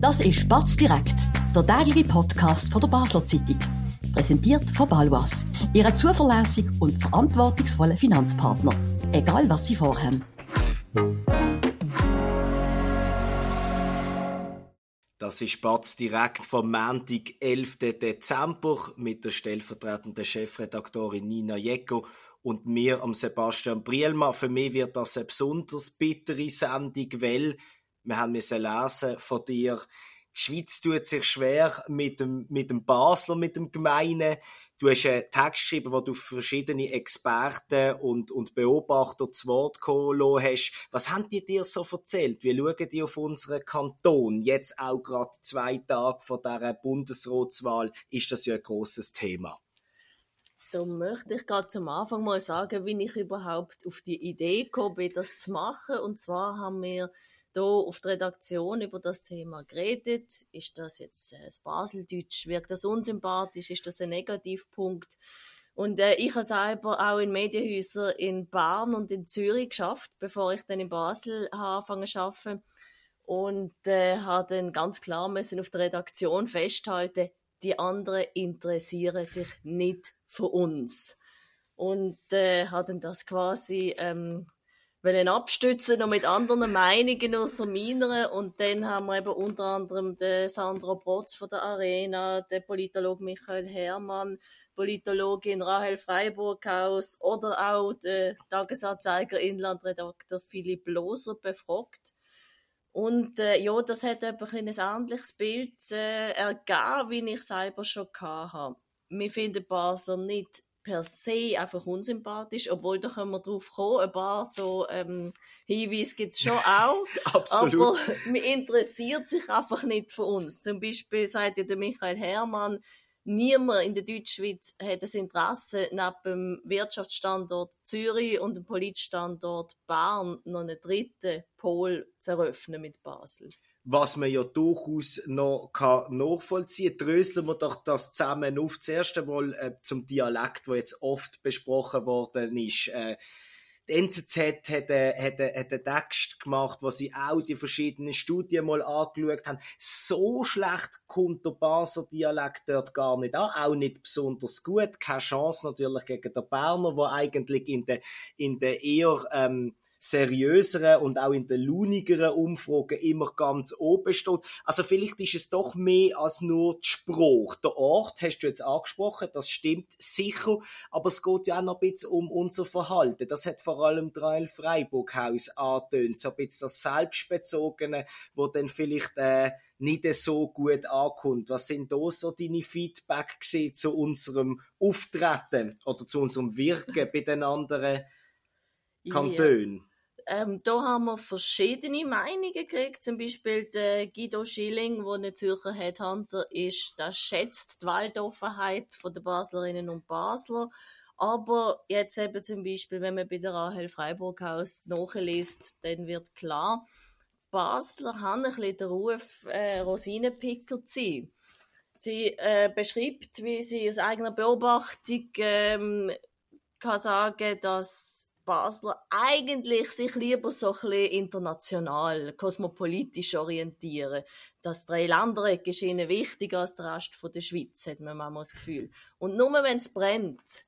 Das ist Batz direkt, der tägliche Podcast von der Basler Zeitung. Präsentiert von Balwas, Ihrem zuverlässigen und verantwortungsvollen Finanzpartner. Egal was Sie vorhaben. Das ist Batz direkt vom Montag, 11. Dezember mit der stellvertretenden Chefredaktorin Nina Jecko und mir, am Sebastian Brielmann. Für mich wird das eine besonders bittere Sendung, weil wir haben müssen lesen von dir, die Schweiz tut sich schwer mit dem, mit dem Basler, mit dem Gemeinen. Du hast einen Text geschrieben, wo du verschiedene Experten und, und Beobachter zu Wort gekommen hast. Was haben die dir so erzählt? Wie schauen die auf unseren Kanton? Jetzt auch gerade zwei Tage vor dieser Bundesratswahl ist das ja ein grosses Thema. Da möchte ich gerade zum Anfang mal sagen, wie ich überhaupt auf die Idee gekommen bin, das zu machen. Und zwar haben wir hier auf der Redaktion über das Thema geredet. Ist das jetzt äh, das Baseldeutsch? Wirkt das unsympathisch? Ist das ein Negativpunkt? Und äh, ich habe selber auch in Medienhäusern in Bern und in Zürich geschafft, bevor ich dann in Basel angefangen arbeiten. Und äh, habe dann ganz klar müssen auf der Redaktion festhalten, die anderen interessieren sich nicht für uns. Und äh, habe dann das quasi ähm, wollen abstützen noch mit anderen Meinungen außer meiner und dann haben wir eben unter anderem den Sandro Protz von der Arena, den Politolog Michael Herrmann, Politologin Rahel Freiburghaus oder auch den Tagesanzeiger Inlandredakteur Philipp Loser befragt. Und äh, ja, das hat ein, ein ähnliches Bild äh, ergeben, wie ich selber schon hatte. Wir finden Basel nicht per se einfach unsympathisch, obwohl da können wir drauf kommen, ein paar so ähm, Hinweise gibt es schon auch. Absolut. Aber mir interessiert sich einfach nicht für uns. Zum Beispiel sagt ja der Michael Herrmann, niemand in der Deutschschweiz hat das Interesse, neben dem Wirtschaftsstandort Zürich und dem Politstandort Bern noch einen dritten Pol zu eröffnen mit Basel was man ja durchaus noch kann nachvollziehen kann. Dröseln wir doch das zusammen auf. Zuerst einmal äh, zum Dialekt, wo jetzt oft besprochen worden ist. Äh, die NZZ hat, äh, hat, äh, hat einen Text gemacht, wo sie auch die verschiedenen Studien mal angeschaut haben. So schlecht kommt der Basler Dialekt dort gar nicht an, auch nicht besonders gut. Keine Chance natürlich gegen den Berner, wo eigentlich in der, in der eher ähm, seriöseren und auch in den launigeren Umfragen immer ganz oben steht. Also vielleicht ist es doch mehr als nur der Spruch. Der Ort hast du jetzt angesprochen, das stimmt sicher, aber es geht ja auch noch ein bisschen um unser Verhalten. Das hat vor allem Trail Freiburghaus angetönt, so ein bisschen das Selbstbezogene, wo dann vielleicht äh, nicht so gut ankommt. Was sind da so deine Feedback zu unserem Auftreten oder zu unserem Wirken bei den anderen Kantonen? Ähm, da haben wir verschiedene Meinungen gekriegt. Zum Beispiel der Guido Schilling, der ein Zürcher Headhunter ist, der schätzt die Waldoffenheit der Baslerinnen und Basler. Aber jetzt eben zum Beispiel, wenn man bei der Rahel Freiburghaus nachliest, dann wird klar, Basler haben ein bisschen den Ruf, äh, Rosinenpicker zu sein. Sie äh, beschreibt, wie sie aus eigener Beobachtung ähm, kann sagen, dass Basler eigentlich sich lieber so ein international, kosmopolitisch orientieren. Das Dreiländereck ist ihnen wichtiger als der Rest von der Schweiz, hat man manchmal das Gefühl. Und nur wenn es brennt,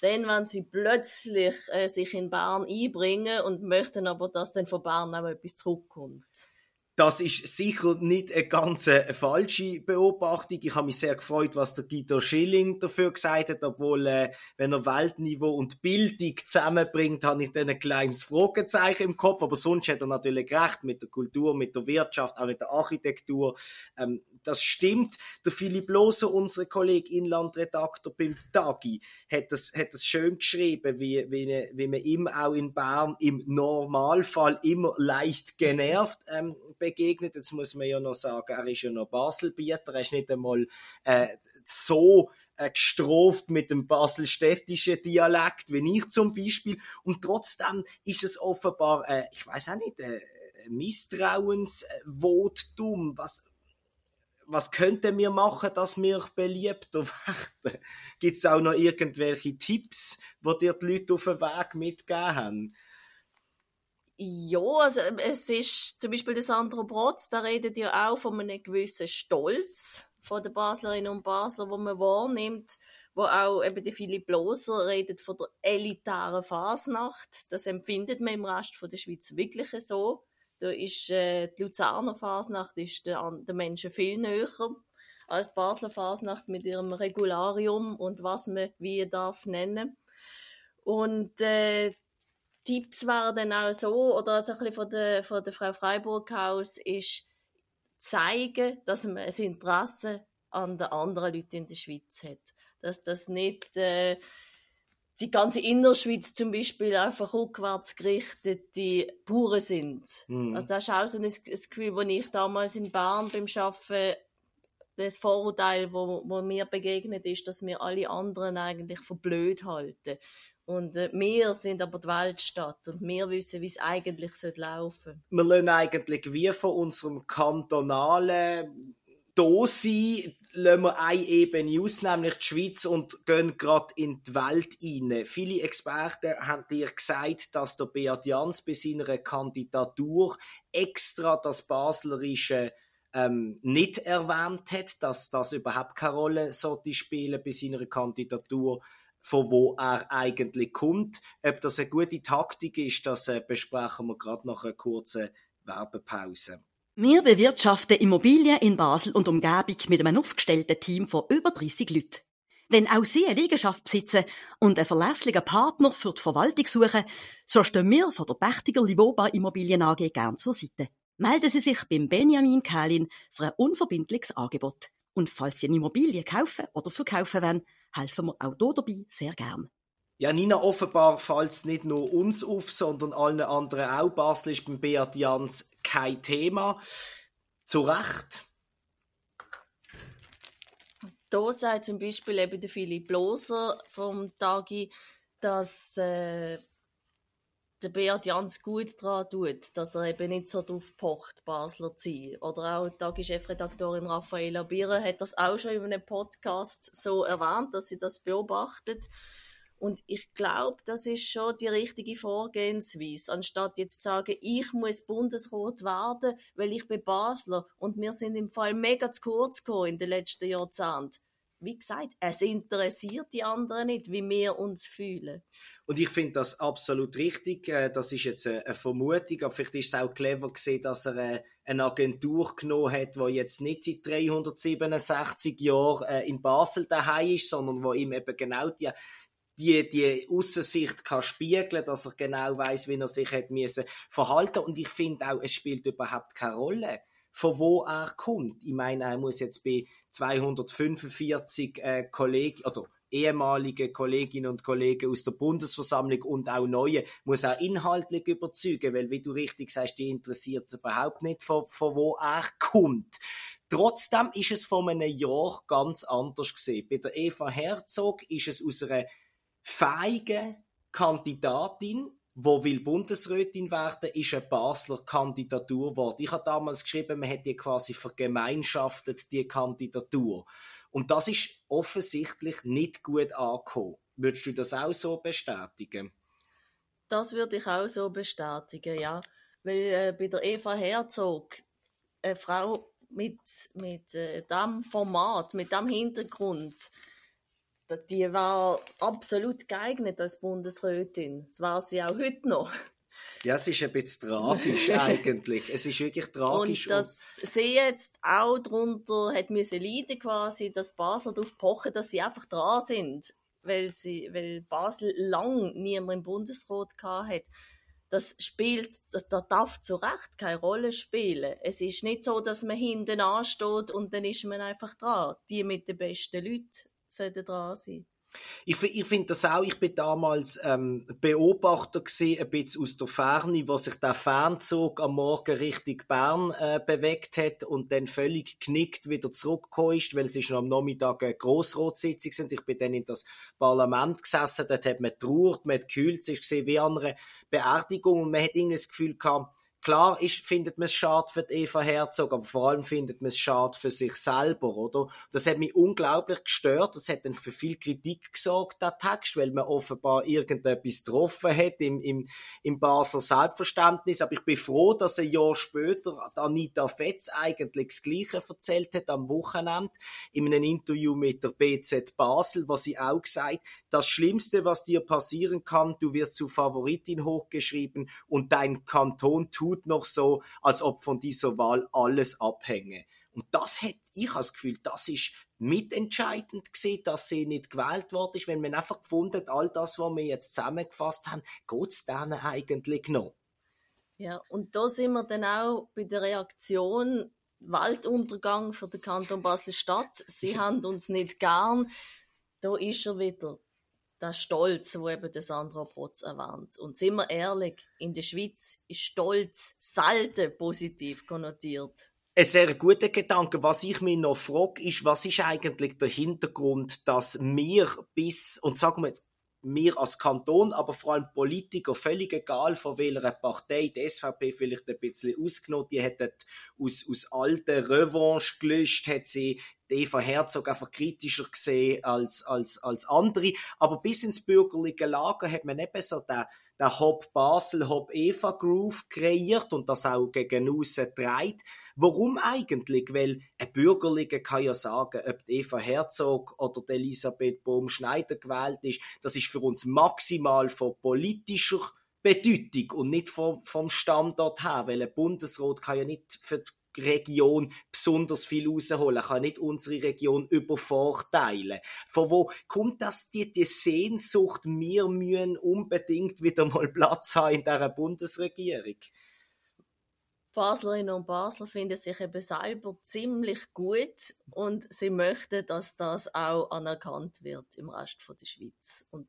dann wenn sie plötzlich äh, sich in Bern einbringen und möchten aber, dass dann von Bern auch etwas zurückkommt. Das ist sicher nicht eine ganz äh, falsche Beobachtung. Ich habe mich sehr gefreut, was der Guido Schilling dafür gesagt hat, obwohl, äh, wenn er Weltniveau und Bildung zusammenbringt, habe ich dann ein kleines Fragezeichen im Kopf. Aber sonst hat er natürlich recht mit der Kultur, mit der Wirtschaft, auch mit der Architektur. Ähm, das stimmt. Der Philipp Loser, unser Kollege Inlandredakteur beim Tagi, hat das, hat das schön geschrieben, wie, wie, wie man ihm auch in Bern im Normalfall immer leicht genervt ähm, begegnet. Jetzt muss man ja noch sagen, er ist ja noch Baselbieter, er ist nicht einmal äh, so äh, gestraft mit dem baselstädtischen Dialekt, wie ich zum Beispiel. Und trotzdem ist es offenbar, äh, ich weiß auch nicht, äh, Misstrauensvotum, was, was könnten wir machen, dass wir beliebter werden? Gibt es auch noch irgendwelche Tipps, wo dir die Leute auf den Weg mitgegeben haben? Ja, also es ist zum Beispiel der Sandro Brotz, da redet ja auch von einem gewissen Stolz von den Baslerinnen und Basler, wo man wahrnimmt, wo auch eben der Philipp Loser redet von der elitären Fasnacht. Das empfindet man im Rest von der Schweiz wirklich so. Da ist äh, die Luzerner Fasnacht ist der, der Menschen viel näher als die Basler Fasnacht mit ihrem Regularium und was man wie darf nennen. Und äh, Tipps wären dann auch so, oder also ein bisschen von der, von der Frau Freiburg aus, ist zeigen, dass man ein Interesse an den anderen Leuten in der Schweiz hat. Dass das nicht äh, die ganze Innerschweiz zum Beispiel einfach rückwärts gerichtete Bauern sind. Mhm. Also das ist auch so ein, ein Gefühl, das ich damals in Bern beim Arbeiten das Vorurteil, wo, wo mir begegnet ist, dass wir alle anderen eigentlich für blöd halten. Und äh, wir sind aber die Weltstadt und wir wissen, wie es eigentlich laufen sollte. Wir lernen eigentlich wie von unserem kantonalen Dosi lassen wir eine Ebene aus, nämlich die Schweiz, und gehen gerade in die Welt rein. Viele Experten haben dir gesagt, dass der Beat Jans bei seiner Kandidatur extra das Baslerische ähm, nicht erwähnt hat, dass das überhaupt keine Rolle sollte spielen bei seiner Kandidatur von wo er eigentlich kommt. Ob das eine gute Taktik ist, das äh, besprechen wir gerade nach einer kurzen Werbepause. Wir bewirtschaften Immobilien in Basel und Umgebung mit einem aufgestellten Team von über 30 Leuten. Wenn auch Sie eine Liegenschaft besitzen und einen verlässlichen Partner für die Verwaltung suchen, so stehen wir von der Pächtiger Livoba Immobilien AG gern zur Seite. Melden Sie sich beim Benjamin Kählin für ein unverbindliches Angebot. Und falls Sie eine Immobilie kaufen oder verkaufen wollen, helfen wir auch hier dabei sehr gern. Ja, Nina, offenbar fällt es nicht nur uns auf, sondern allen anderen auch. Basel ist beim Beat Jans kein Thema. Zu Recht. Da sagt zum Beispiel eben der Philipp Loser vom Tagi, dass äh, der Beat Jans gut daran tut, dass er eben nicht so drauf pocht, Basler zu sein. Oder auch die Tagi-Chefredaktorin Raffaella Bierer hat das auch schon in einem Podcast so erwähnt, dass sie das beobachtet. Und ich glaube, das ist schon die richtige Vorgehensweise, anstatt jetzt zu sagen, ich muss Bundesrat werden, weil ich bin Basler und wir sind im Fall mega zu kurz gekommen in den letzten Jahrzehnten. Wie gesagt, es interessiert die anderen nicht, wie wir uns fühlen. Und ich finde das absolut richtig. Äh, das ist jetzt eine Vermutung, aber vielleicht ist es auch clever gesehen, dass er äh, eine Agentur genommen hat, die jetzt nicht seit 367 Jahren äh, in Basel daheim ist, sondern wo ihm eben genau die die, die Aussicht kann spiegeln, dass er genau weiß, wie er sich hat müssen verhalten und ich finde auch, es spielt überhaupt keine Rolle, von wo er kommt. Ich meine, er muss jetzt bei 245 äh, Kollegen oder ehemalige Kolleginnen und Kollegen aus der Bundesversammlung und auch neue, muss auch inhaltlich überzeugen, weil wie du richtig sagst, die interessiert es überhaupt nicht, von, von wo er kommt. Trotzdem ist es vor einem Jahr ganz anders gesehen. Bei der Eva Herzog ist es aus einer feige Kandidatin, wo will Bundesrätin werden, ist eine Basler Kandidatur geworden. Ich habe damals geschrieben, man hätte quasi vergemeinschaftet die Kandidatur. Und das ist offensichtlich nicht gut angekommen. Würdest du das auch so bestätigen? Das würde ich auch so bestätigen, ja. Weil äh, bei der Eva Herzog, eine Frau mit, mit äh, dem Format, mit dem Hintergrund, die war absolut geeignet als Bundesrätin. Das war sie auch heute noch. Ja, es ist ein bisschen tragisch eigentlich. Es ist wirklich tragisch. Und dass sie jetzt auch darunter hat müssen leiden quasi, dass Basel darauf pochen, dass sie einfach dran sind, weil, sie, weil Basel lang niemand im Bundesrat hat. Das spielt, das, das darf zu Recht keine Rolle spielen. Es ist nicht so, dass man hinten ansteht und dann ist man einfach dran. Die mit den besten Leuten sollten dran sein. Ich, ich finde das auch, ich bin damals ähm, Beobachter gesehen, ein bisschen aus der Ferne, wo sich der Fernzug am Morgen Richtung Bern äh, bewegt hat und dann völlig knickt wieder zurückgekommen ist, weil es ist am Nachmittag eine Grossratssitzung und ich bin dann in das Parlament gesessen, dort hat man trauert, man hat gekühlt, es gesehen wie an Beerdigung und man hat irgendwie das Gefühl gehabt, klar ist, findet man es schade für Eva Herzog, aber vor allem findet man es schade für sich selber, oder? Das hat mich unglaublich gestört. Das hat dann für viel Kritik gesorgt, der Text, weil man offenbar irgendetwas getroffen hat im, im, im Basler Selbstverständnis. Aber ich bin froh, dass ein Jahr später Anita Fetz eigentlich das Gleiche erzählt hat am Wochenende in einem Interview mit der BZ Basel, was sie auch gesagt, das Schlimmste, was dir passieren kann, du wirst zu Favoritin hochgeschrieben und dein Kanton tut noch so, als ob von dieser Wahl alles abhänge. Und das hätte ich als Gefühl, das ist mitentscheidend gesehen, dass sie nicht gewählt worden ist, wenn man einfach gefunden hat, all das, was wir jetzt zusammengefasst haben, geht es denen eigentlich noch? Ja, und da sind wir dann auch bei der Reaktion Walduntergang für den Kanton Basel-Stadt. Sie haben uns nicht gern. Da ist er wieder der Stolz, wo eben der Sandra Protz erwähnt. Und sind wir ehrlich, in der Schweiz ist Stolz selten positiv konnotiert. Ein sehr guter Gedanke. Was ich mich noch frage, ist, was ist eigentlich der Hintergrund, dass wir bis, und sagen wir jetzt, wir als Kanton, aber vor allem Politiker, völlig egal von welcher Partei, die SVP vielleicht ein bisschen ausgenommen, die hat aus, aus alten Revanche gelöscht, hat sie Eva Herzog einfach kritischer gesehen als, als, als andere. Aber bis ins bürgerliche Lager hat man eben so den, den Hop Basel, Hop Eva Groove kreiert und das auch gegen aussen treibt. Warum eigentlich? Weil ein Bürgerlicher kann ja sagen, ob Eva Herzog oder Elisabeth Bohm-Schneider gewählt ist, das ist für uns maximal von politischer Bedeutung und nicht vom, vom Standort her, weil ein Bundesrat kann ja nicht für die Region besonders viel rausholen, kann nicht unsere Region übervorteilen. Von wo kommt das, die, die Sehnsucht, wir müssen unbedingt wieder mal Platz haben in dieser Bundesregierung? Baslerinnen und Basler finden sich eben selber ziemlich gut und sie möchten, dass das auch anerkannt wird im Rest von der Schweiz. Und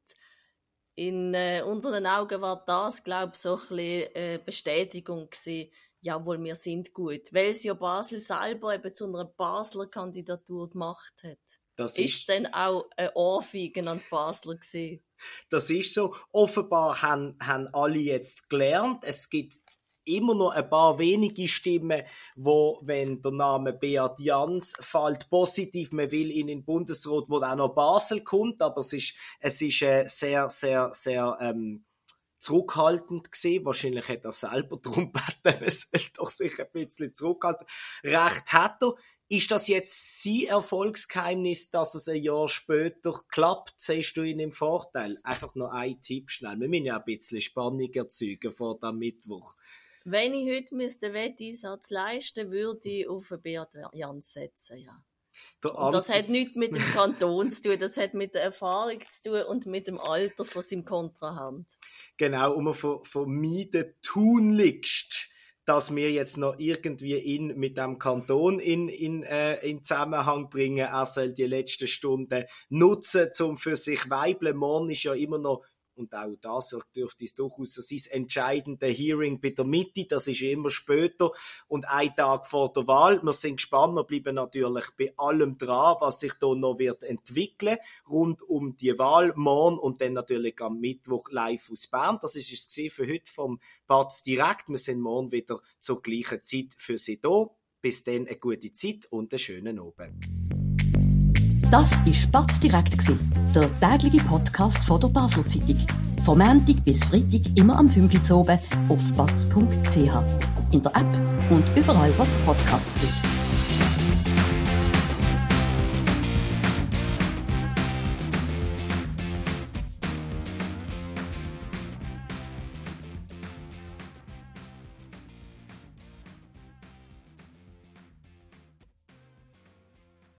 in äh, unseren Augen war das, glaube ich, so ein bisschen äh, Bestätigung gewesen, jawohl, wir sind gut, weil es ja Basel selber eben zu einer Basler Kandidatur gemacht hat. Das ist, ist dann auch ein Ohrfeigen an die Basler gewesen. Das ist so. Offenbar haben, haben alle jetzt gelernt. Es gibt immer noch ein paar wenige Stimmen, wo, wenn der Name Beat Jans fällt, positiv, man will in den Bundesrat, wo auch noch Basel kommt, aber es ist, es ist äh, sehr, sehr, sehr, ähm, zurückhaltend gesehen. Wahrscheinlich hat er selber darum gebeten, er soll doch sich ein bisschen zurückhalten. Recht hat er. Ist das jetzt sein Erfolgsgeheimnis, dass es ein Jahr später klappt? Siehst du ihn im Vorteil? Einfach noch ein Tipp schnell. Wir müssen ja ein bisschen Spannung erzeugen vor dem Mittwoch. Wenn ich heute den Wetteinsatz leisten würde ich auf Beat Jans setzen, ja. das hat nichts mit dem Kanton zu tun, das hat mit der Erfahrung zu tun und mit dem Alter von seinem Kontrahand. Genau, und man vermeiden tunlichst, dass wir jetzt noch irgendwie ihn mit dem Kanton in, in, äh, in Zusammenhang bringen. Er soll die letzten Stunden nutzen, um für sich weibeln. Morgen ist ja immer noch und auch das dürfte es durchaus so sein, entscheidende Hearing bei der Mitte, das ist immer später und ein Tag vor der Wahl. Wir sind gespannt, wir bleiben natürlich bei allem dran, was sich da noch wird entwickeln, rund um die Wahl morgen und dann natürlich am Mittwoch live aus Bern. Das ist es für heute vom Batz direkt. Wir sind morgen wieder zur gleichen Zeit für Sie da. Bis dann eine gute Zeit und einen schönen Abend. Das war Spatz direkt, der tägliche Podcast von der Basel Zeitung. Vom Montag bis Freitag immer am 5 Uhr oben auf batz.ch. In der App und überall, was Podcasts gibt.